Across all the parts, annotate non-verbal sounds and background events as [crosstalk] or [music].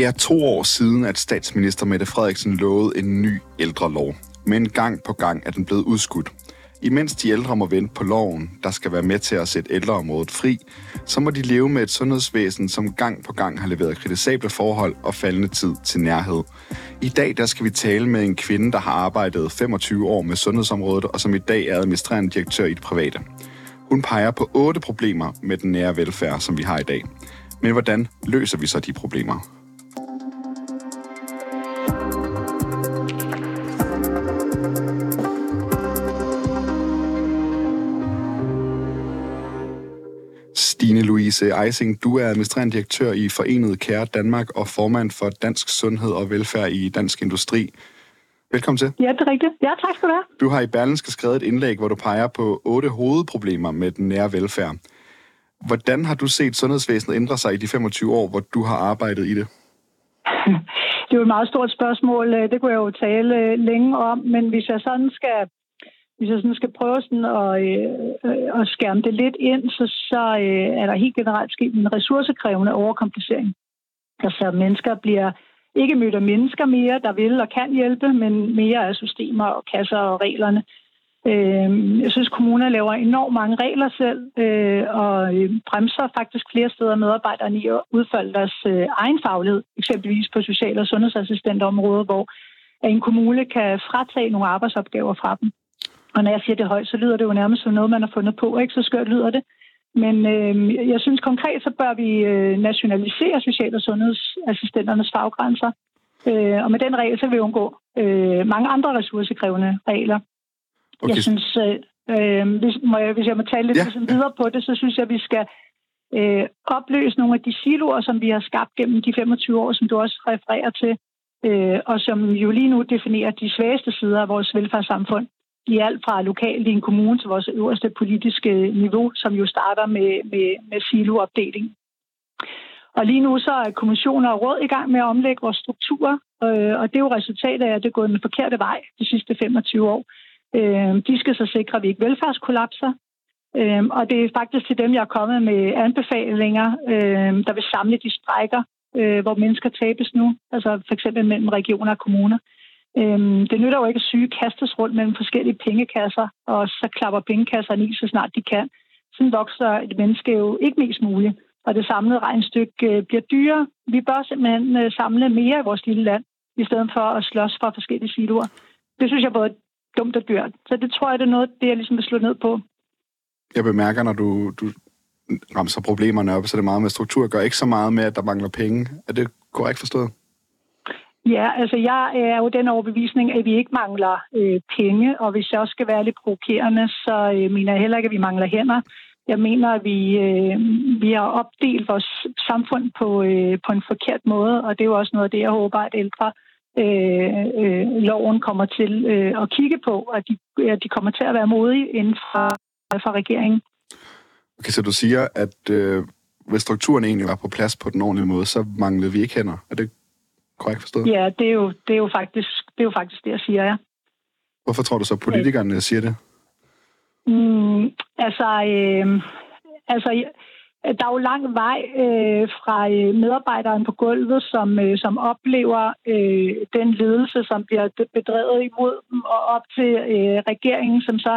Det er to år siden, at statsminister Mette Frederiksen lovede en ny ældrelov. Men gang på gang er den blevet udskudt. Imens de ældre må vente på loven, der skal være med til at sætte ældreområdet fri, så må de leve med et sundhedsvæsen, som gang på gang har leveret kritisable forhold og faldende tid til nærhed. I dag der skal vi tale med en kvinde, der har arbejdet 25 år med sundhedsområdet, og som i dag er administrerende direktør i det private. Hun peger på otte problemer med den nære velfærd, som vi har i dag. Men hvordan løser vi så de problemer? Louise Eising, du er administrerende direktør i Forenet Kære Danmark og formand for Dansk Sundhed og Velfærd i Dansk Industri. Velkommen til. Ja, det er rigtigt. Ja, tak skal du have. Du har i Berlinske skrevet et indlæg, hvor du peger på otte hovedproblemer med den nære velfærd. Hvordan har du set sundhedsvæsenet ændre sig i de 25 år, hvor du har arbejdet i det? [laughs] Det er jo et meget stort spørgsmål. Det kunne jeg jo tale længe om, men hvis jeg sådan skal hvis jeg sådan skal prøve sådan at, øh, at skærme det lidt ind, så, så øh, er der helt generelt sket en ressourcekrævende overkomplicering. Altså mennesker bliver ikke mødt af mennesker mere, der vil og kan hjælpe, men mere af systemer og kasser og reglerne. Øh, jeg synes, kommuner laver enormt mange regler selv, øh, og øh, bremser faktisk flere steder medarbejderne i at udfolde deres øh, egen faglighed, eksempelvis på social- og sundhedsassistentområdet, hvor en kommune kan fratage nogle arbejdsopgaver fra dem. Og når jeg siger det højt, så lyder det jo nærmest som noget, man har fundet på. Ikke så skørt lyder det. Men øh, jeg synes konkret, så bør vi øh, nationalisere social- og sundhedsassistenternes faggrænser. Øh, og med den regel, så vil vi undgå øh, mange andre ressourcekrævende regler. Okay. Jeg synes, øh, hvis, må jeg, hvis jeg må tale lidt ja. videre på det, så synes jeg, at vi skal øh, opløse nogle af de siloer, som vi har skabt gennem de 25 år, som du også refererer til, øh, og som jo lige nu definerer de svageste sider af vores velfærdssamfund i alt fra lokalt i en kommune til vores øverste politiske niveau, som jo starter med, med, med siloopdeling. Og lige nu så er kommissioner og råd i gang med at omlægge vores strukturer, øh, og det er jo resultatet af, at det er gået den forkerte vej de sidste 25 år. Øh, de skal så sikre, at vi ikke velfærdskollapser, øh, og det er faktisk til dem, jeg er kommet med anbefalinger, øh, der vil samle de strækker, øh, hvor mennesker tabes nu, altså for eksempel mellem regioner og kommuner. Øhm, det nytter jo ikke at syge kastes rundt mellem forskellige pengekasser, og så klapper pengekasserne i, så snart de kan. Sådan vokser et menneske jo ikke mest muligt, og det samlede regnstykke øh, bliver dyrere. Vi bør simpelthen øh, samle mere i vores lille land, i stedet for at slås fra forskellige siloer. Det synes jeg både dumt og dyrt. Så det tror jeg, det er noget, det jeg ligesom vil slå ned på. Jeg bemærker, når du, du ramser problemerne op, så det er meget med struktur. Gør ikke så meget med, at der mangler penge. Er det korrekt forstået? Ja, altså jeg er jo den overbevisning, at vi ikke mangler øh, penge, og hvis jeg også skal være lidt provokerende, så øh, mener jeg heller ikke, at vi mangler hænder. Jeg mener, at vi, øh, vi har opdelt vores samfund på, øh, på en forkert måde, og det er jo også noget af det, jeg håber, at ældre øh, øh, loven kommer til øh, at kigge på, og de, at de kommer til at være modige inden for, for regeringen. Okay, så du siger, at øh, hvis strukturen egentlig var på plads på den ordentlige måde, så manglede vi ikke hænder. Er det korrekt forstået? Ja, det er jo, det er jo, faktisk, det, er jo faktisk det, jeg siger, ja. Hvorfor tror du så, at politikerne ja. siger det? Mm, altså, øh, altså, der er jo lang vej øh, fra øh, medarbejderen på gulvet, som, øh, som oplever øh, den ledelse, som bliver bedrevet imod dem, og op til øh, regeringen, som så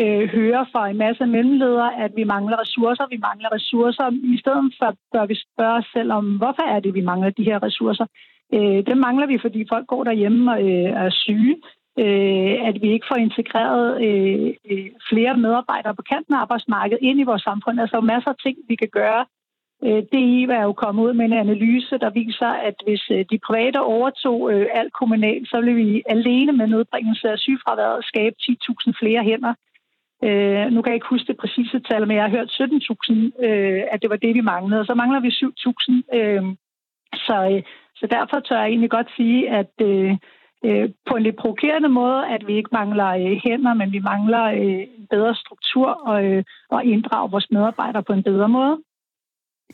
øh, hører fra en masse mellemledere, at vi mangler ressourcer, vi mangler ressourcer. I stedet for bør vi spørge os selv om, hvorfor er det, vi mangler de her ressourcer? Øh, dem mangler vi, fordi folk går derhjemme og øh, er syge. Øh, at vi ikke får integreret øh, øh, flere medarbejdere på kanten af arbejdsmarkedet ind i vores samfund. Altså, der er masser af ting, vi kan gøre. Øh, DI er jo kommet ud med en analyse, der viser, at hvis øh, de private overtog øh, alt kommunalt, så ville vi alene med nedbringelse af sygefraværet skabe 10.000 flere hænder. Øh, nu kan jeg ikke huske det præcise tal, men jeg har hørt 17.000, øh, at det var det, vi manglede. Og så mangler vi 7.000. Øh, så, øh, så derfor tør jeg egentlig godt sige, at øh, øh, på en lidt provokerende måde, at vi ikke mangler øh, hænder, men vi mangler øh, en bedre struktur og, øh, og inddrage vores medarbejdere på en bedre måde.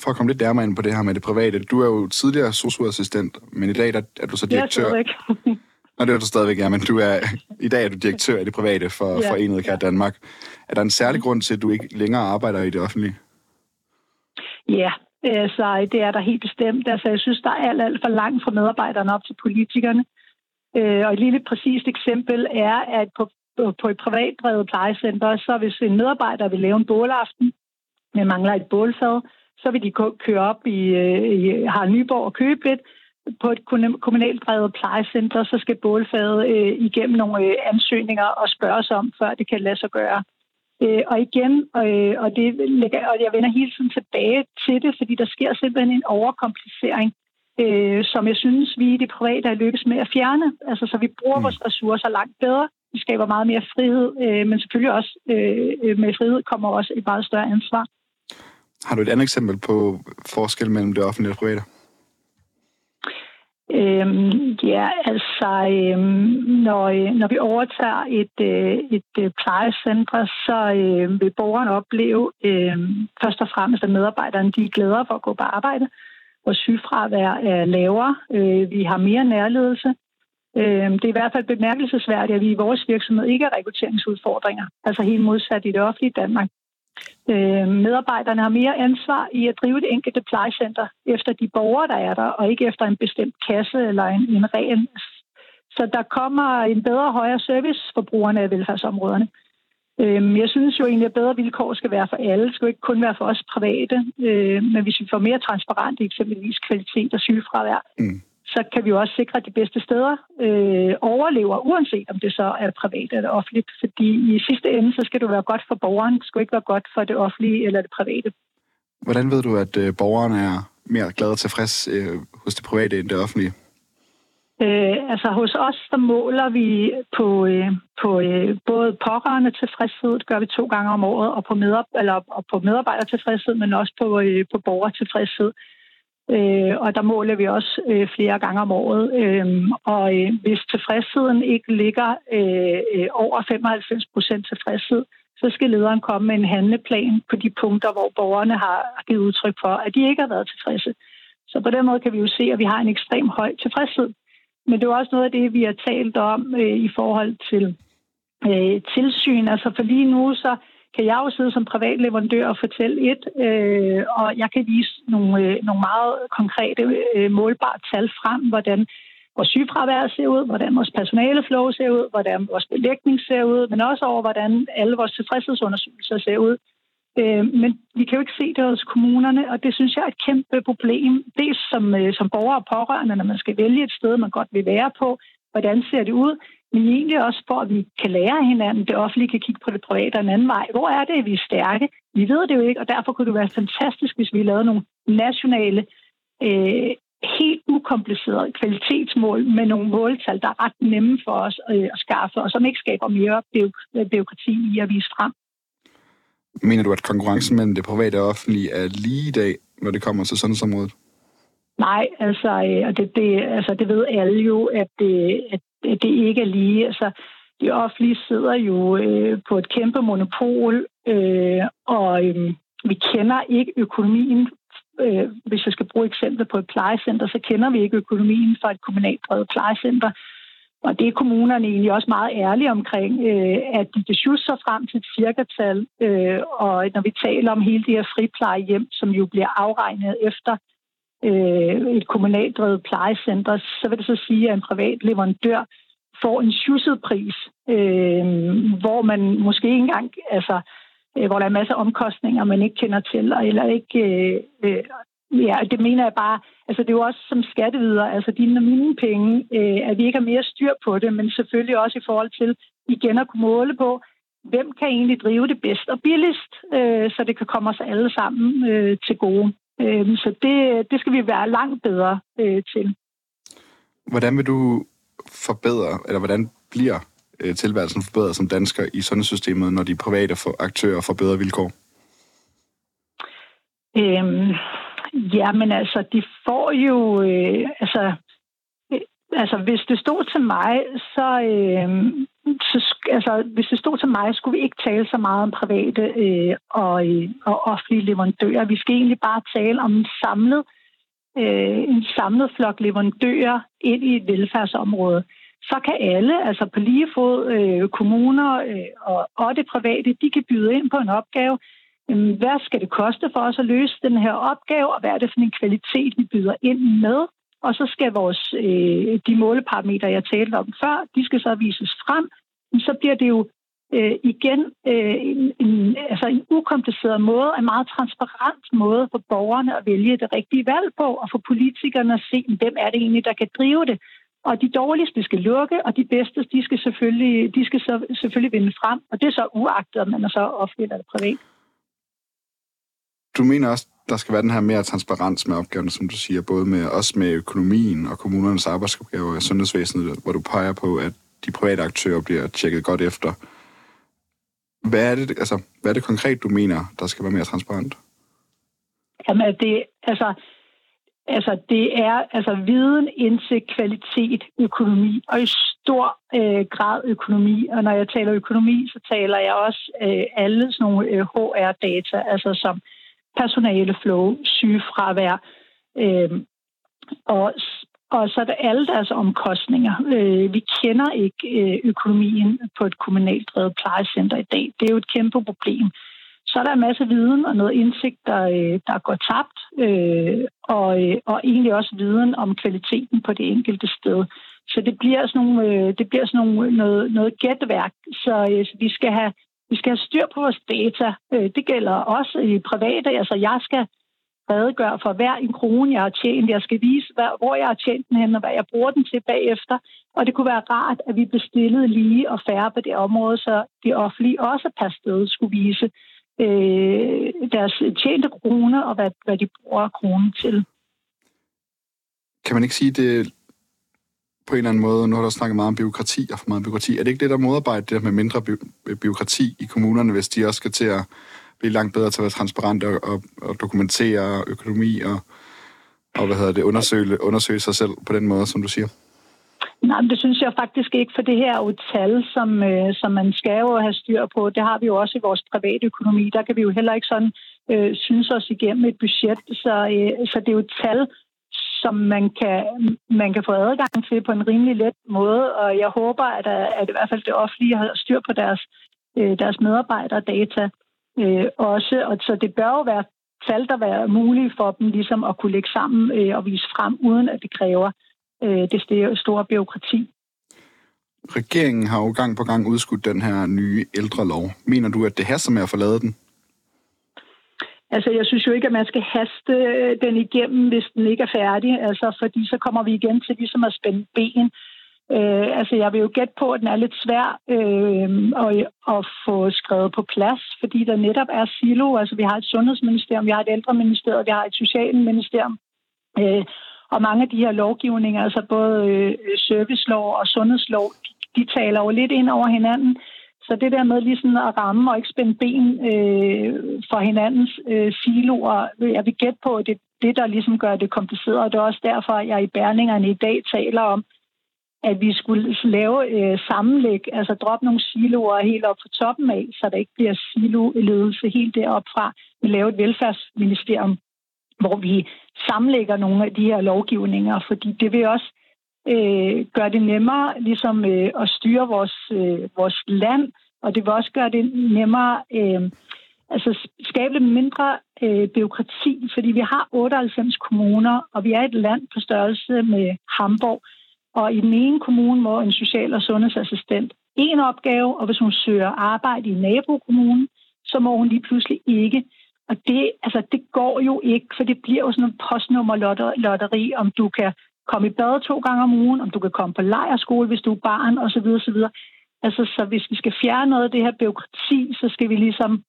For at komme lidt nærmere ind på det her med det private. Du er jo tidligere socioassistent, men i dag der er du så direktør. Jeg er [laughs] Nå, det er du stadigvæk, ja, men du er, i dag er du direktør i det private for ja. Forenet Kære Danmark. Er der en særlig grund til, at du ikke længere arbejder i det offentlige? Ja, Øh, sig, det er der helt bestemt. Altså, jeg synes, der er alt, alt for langt fra medarbejderne op til politikerne. Øh, og et lille præcist eksempel er, at på, på et privatdrevet plejecenter, så hvis en medarbejder vil lave en bålaften, men mangler et bålfad, så vil de køre op i, øh, i har Nyborg og købe lidt. På et kommunalt drevet plejecenter, så skal bålfadet øh, igennem nogle øh, ansøgninger og spørges om, før det kan lade sig gøre. Øh, og igen, øh, og, det, og jeg vender hele tiden tilbage til det, fordi der sker simpelthen en overkomplicering, øh, som jeg synes, vi i det private er lykkes med at fjerne. Altså, så vi bruger mm. vores ressourcer langt bedre. Vi skaber meget mere frihed, øh, men selvfølgelig også øh, med frihed kommer også et meget større ansvar. Har du et andet eksempel på forskel mellem det offentlige og det private? Øhm, ja, altså, øhm, når, øh, når vi overtager et, øh, et øh, plejecenter, så øh, vil borgeren opleve øh, først og fremmest, at medarbejderne de er glæder for at gå på arbejde. Vores sygefravær er lavere. Øh, vi har mere nærledelse. Øh, det er i hvert fald bemærkelsesværdigt, at vi i vores virksomhed ikke har rekrutteringsudfordringer. Altså helt modsat i det offentlige Danmark. Øh, medarbejderne har mere ansvar i at drive det enkelte plejecenter efter de borgere, der er der, og ikke efter en bestemt kasse eller en, en ren. Så der kommer en bedre og højere service for brugerne af velfærdsområderne. Øh, jeg synes jo egentlig, at bedre vilkår skal være for alle. Det skal ikke kun være for os private. Øh, men hvis vi får mere transparent eksempelvis kvalitet og sygefravær, mm så kan vi jo også sikre, at de bedste steder øh, overlever, uanset om det så er privat eller offentligt. Fordi i sidste ende, så skal det være godt for borgeren. Det skal ikke være godt for det offentlige eller det private. Hvordan ved du, at øh, borgeren er mere glad og tilfreds øh, hos det private end det offentlige? Øh, altså hos os, der måler vi på, øh, på øh, både pårørende tilfredshed, det gør vi to gange om året, og på, medar- eller, og på medarbejdertilfredshed, men også på, øh, på borgertilfredshed. Øh, og der måler vi også øh, flere gange om året. Øh, og øh, hvis tilfredsheden ikke ligger øh, øh over 95 procent tilfredshed, så skal lederen komme med en handleplan på de punkter, hvor borgerne har givet udtryk for, at de ikke har været tilfredse. Så på den måde kan vi jo se, at vi har en ekstrem høj tilfredshed. Men det er også noget af det, vi har talt om øh, i forhold til øh, tilsyn. Altså for lige nu, så kan jeg jo sidde som privatleverandør og fortælle et, øh, og jeg kan vise nogle, øh, nogle meget konkrete øh, målbare tal frem, hvordan vores sygefravær ser ud, hvordan vores personaleflow ser ud, hvordan vores belægning ser ud, men også over, hvordan alle vores tilfredshedsundersøgelser ser ud. Øh, men vi kan jo ikke se det hos kommunerne, og det synes jeg er et kæmpe problem. Dels som, øh, som borger og pårørende, når man skal vælge et sted, man godt vil være på, hvordan ser det ud, men egentlig også for, at vi kan lære af hinanden. Det offentlige kan kigge på det private og en anden vej. Hvor er det, vi er stærke? Vi ved det jo ikke, og derfor kunne det være fantastisk, hvis vi lavede nogle nationale, øh, helt ukomplicerede kvalitetsmål med nogle måltal, der er ret nemme for os øh, at skaffe, og som ikke skaber mere byråkrati øh, i at vise frem. Mener du, at konkurrencen mellem det private og offentlige er lige i dag, når det kommer til sundhedsområdet? Nej, altså, øh, og det, det, altså, det ved alle jo, at øh, det, at det ikke er lige. Altså, det offentlige sidder jo øh, på et kæmpe monopol, øh, og øh, vi kender ikke økonomien. Øh, hvis jeg skal bruge eksempler på et plejecenter, så kender vi ikke økonomien for et kommunalt drevet plejecenter. Og det er kommunerne egentlig også meget ærlige omkring, øh, at de kan sjusse sig frem til et cirkatal. Øh, og når vi taler om hele det her friplejehjem, som jo bliver afregnet efter øh, et kommunalt drevet plejecenter, så vil det så sige, at en privat leverandør får en tjusset pris, øh, hvor man måske ikke engang, altså, øh, hvor der er masser af omkostninger, man ikke kender til, eller ikke, øh, øh, ja, det mener jeg bare, altså det er jo også som skattevider, altså dine og mine penge, øh, at vi ikke har mere styr på det, men selvfølgelig også i forhold til igen at kunne måle på, hvem kan egentlig drive det bedst og billigst, øh, så det kan komme os alle sammen øh, til gode. Øh, så det, det skal vi være langt bedre øh, til. Hvordan vil du forbedre, eller hvordan bliver øh, tilværelsen forbedret som dansker i sundhedssystemet, når de private for aktører får bedre vilkår? Øhm, ja, men altså, de får jo... Øh, altså, øh, altså, hvis det stod til mig, så, øh, så... Altså, hvis det stod til mig, skulle vi ikke tale så meget om private øh, og, øh, og offentlige leverandører. Vi skal egentlig bare tale om en samlet øh, en samlet flok leverandører ind i et velfærdsområde, så kan alle, altså på lige fod øh, kommuner øh, og, og det private, de kan byde ind på en opgave. hvad skal det koste for os at løse den her opgave, og hvad er det for en kvalitet, vi byder ind med. Og så skal vores, øh, de måleparametre, jeg talte om før, de skal så vises frem. Så bliver det jo øh, igen øh, en, en, altså en ukompliceret måde, en meget transparent måde for borgerne at vælge det rigtige valg på, og for politikerne at se, hvem er det egentlig, der kan drive det. Og de dårligste skal lukke, og de bedste, de skal selvfølgelig, de skal så, selvfølgelig vinde frem. Og det er så uagtet, om man er så offentlig eller privat. Du mener også, der skal være den her mere transparens med opgaverne, som du siger, både med også med økonomien og kommunernes arbejdsopgaver i sundhedsvæsenet, hvor du peger på, at de private aktører bliver tjekket godt efter. Hvad er det, altså, hvad er det konkret, du mener, der skal være mere transparent? Jamen, det, altså, altså, det er altså viden, indsigt, kvalitet, økonomi, og i stor øh, grad økonomi. Og når jeg taler økonomi, så taler jeg også øh, alle sådan nogle øh, HR-data, altså som personaleflow, sygefravær, øh, og, og så er det alle deres omkostninger. Øh, vi kender ikke øh, økonomien på et kommunalt drevet plejecenter i dag. Det er jo et kæmpe problem. Så er der en masse viden og noget indsigt, der, øh, der går tabt, øh, og, øh, og egentlig også viden om kvaliteten på det enkelte sted. Så det bliver sådan, nogle, øh, det bliver sådan nogle, noget, noget gætværk. Så, øh, så vi skal have vi skal have styr på vores data. Øh, det gælder også i private. Altså, jeg skal redegøre for hver en krone, jeg har tjent. Jeg skal vise, hvor jeg har tjent den hen, og hvad jeg bruger den til bagefter. Og det kunne være rart, at vi bestillede lige og færre på det område, så de offentlige også per sted skulle vise øh, deres tjente kroner og hvad, hvad de bruger kronen til. Kan man ikke sige, det på en eller anden måde, nu har du snakket meget om byråkrati og for meget byråkrati, er det ikke det, der modarbejder det med mindre by- øh, byråkrati i kommunerne, hvis de også skal til at blive langt bedre til at være transparente og, og, og dokumentere økonomi og, og hvad hedder det, undersøge, undersøge sig selv på den måde, som du siger? Nej, men det synes jeg faktisk ikke, for det her er jo et tal, som, øh, som man skal jo have styr på. Det har vi jo også i vores private økonomi. Der kan vi jo heller ikke sådan øh, synes os igennem et budget. Så, øh, så det er jo et tal, som man kan, man kan få adgang til på en rimelig let måde. Og jeg håber, at, at i hvert fald det offentlige har styr på deres, øh, deres medarbejderdata øh, også. Og så det bør jo være tal, der være mulige for dem ligesom at kunne lægge sammen øh, og vise frem, uden at det kræver øh, det store byråkrati. Regeringen har jo gang på gang udskudt den her nye ældrelov. Mener du, at det haster med at forlade den? Altså, jeg synes jo ikke, at man skal haste øh, den igennem, hvis den ikke er færdig, altså, fordi så kommer vi igen til ligesom at spænde ben. Øh, altså, jeg vil jo gætte på, at den er lidt svær øh, at, at få skrevet på plads, fordi der netop er silo. Altså, vi har et sundhedsministerium, vi har et ældreministerium, vi har et socialministerium. Øh, og mange af de her lovgivninger, altså både øh, servicelov og sundhedslov, de, de taler jo lidt ind over hinanden. Så det der med lige sådan at ramme og ikke spænde ben øh, for hinandens øh, siloer, jeg vil gætte på, at det det, der ligesom gør det kompliceret. Og det er også derfor, at jeg i bærningerne i dag taler om, at vi skulle lave øh, sammenlæg, altså droppe nogle siloer helt op på toppen af, så der ikke bliver siloledelse helt deroppe fra. Vi laver et velfærdsministerium, hvor vi sammenlægger nogle af de her lovgivninger, fordi det vil også øh, gøre det nemmere ligesom øh, at styre vores, øh, vores land, og det vil også gøre det nemmere, øh, altså skabe lidt mindre øh, byråkrati, fordi vi har 98 kommuner, og vi er et land på størrelse med Hamburg, og i den ene kommune må en social- og sundhedsassistent en opgave, og hvis hun søger arbejde i nabokommunen, så må hun lige pludselig ikke. Og det, altså, det går jo ikke, for det bliver jo sådan en postnummerlotteri, om du kan komme i bad to gange om ugen, om du kan komme på lejerskole, hvis du er barn, osv. osv. Altså, så hvis vi skal fjerne noget af det her byråkrati, så skal vi ligesom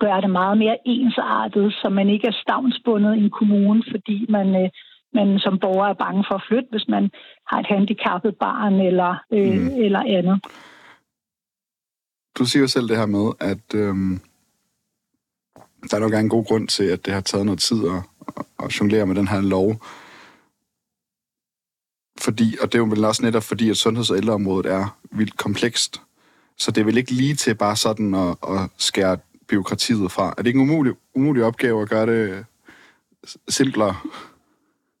gøre det meget mere ensartet, så man ikke er stavnsbundet i en kommune, fordi man, øh, man som borger er bange for at flytte, hvis man har et handicappet barn eller, øh, mm. eller andet. Du siger jo selv det her med, at øhm, der er nok en god grund til, at det har taget noget tid at, at jonglere med den her lov. Fordi, og det er jo vel også netop fordi, at sundheds- og ældreområdet er vildt komplekst. Så det er vel ikke lige til bare sådan at, at skære byråkratiet fra. Er det ikke en umulig, umulig opgave at gøre det øh, simplere?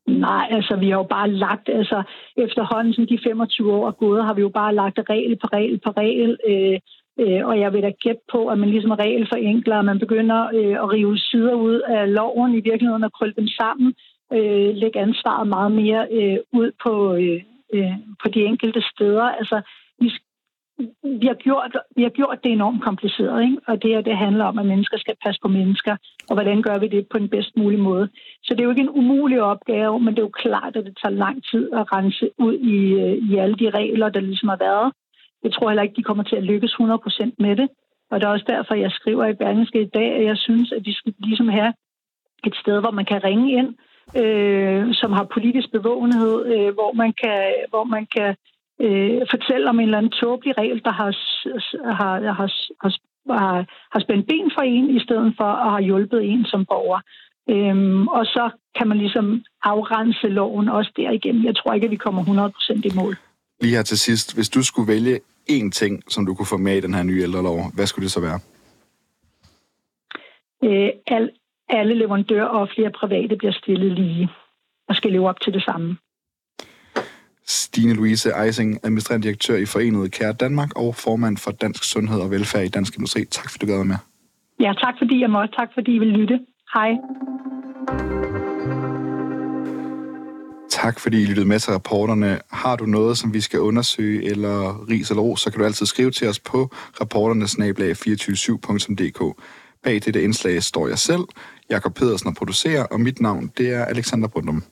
Nej, altså vi har jo bare lagt, altså efterhånden som de 25 år er gået, har vi jo bare lagt regel på regel på regel. Øh, Øh, og jeg vil da gætte på, at man ligesom regelforenkler, at man begynder øh, at rive sider ud af loven i virkeligheden og krølle dem sammen, øh, lægge ansvaret meget mere øh, ud på, øh, øh, på de enkelte steder. Altså, vi, vi, har gjort, vi har gjort det enormt kompliceret, ikke? og det, det handler om, at mennesker skal passe på mennesker, og hvordan gør vi det på den bedst mulige måde. Så det er jo ikke en umulig opgave, men det er jo klart, at det tager lang tid at rense ud i, øh, i alle de regler, der ligesom har været. Jeg tror heller ikke, de kommer til at lykkes 100% med det. Og det er også derfor, jeg skriver i Berlingske i dag, at jeg synes, at de skal ligesom have et sted, hvor man kan ringe ind, øh, som har politisk bevågenhed, øh, hvor man kan, hvor man kan øh, fortælle om en eller anden tåbelig regel, der har, har, har, har, har spændt ben for en, i stedet for at have hjulpet en som borger. Øhm, og så kan man ligesom afrense loven også derigennem. Jeg tror ikke, at vi kommer 100% i mål. Lige her til sidst, hvis du skulle vælge én ting, som du kunne få med i den her nye ældrelov, hvad skulle det så være? Øh, al, alle leverandører, offentlige og private, bliver stillet lige og skal leve op til det samme. Stine Louise Eising, administrerende direktør i Forenet Kære Danmark og formand for Dansk Sundhed og Velfærd i Dansk Industri. Tak fordi du gad med. Ja, tak fordi jeg måtte. Tak fordi I vil lytte. Hej. Tak fordi I lyttede med til rapporterne. Har du noget, som vi skal undersøge, eller ris eller ros, så kan du altid skrive til os på rapporternesnablag247.dk. Bag dette indslag står jeg selv, Jakob Pedersen at producerer, og mit navn det er Alexander Brundum.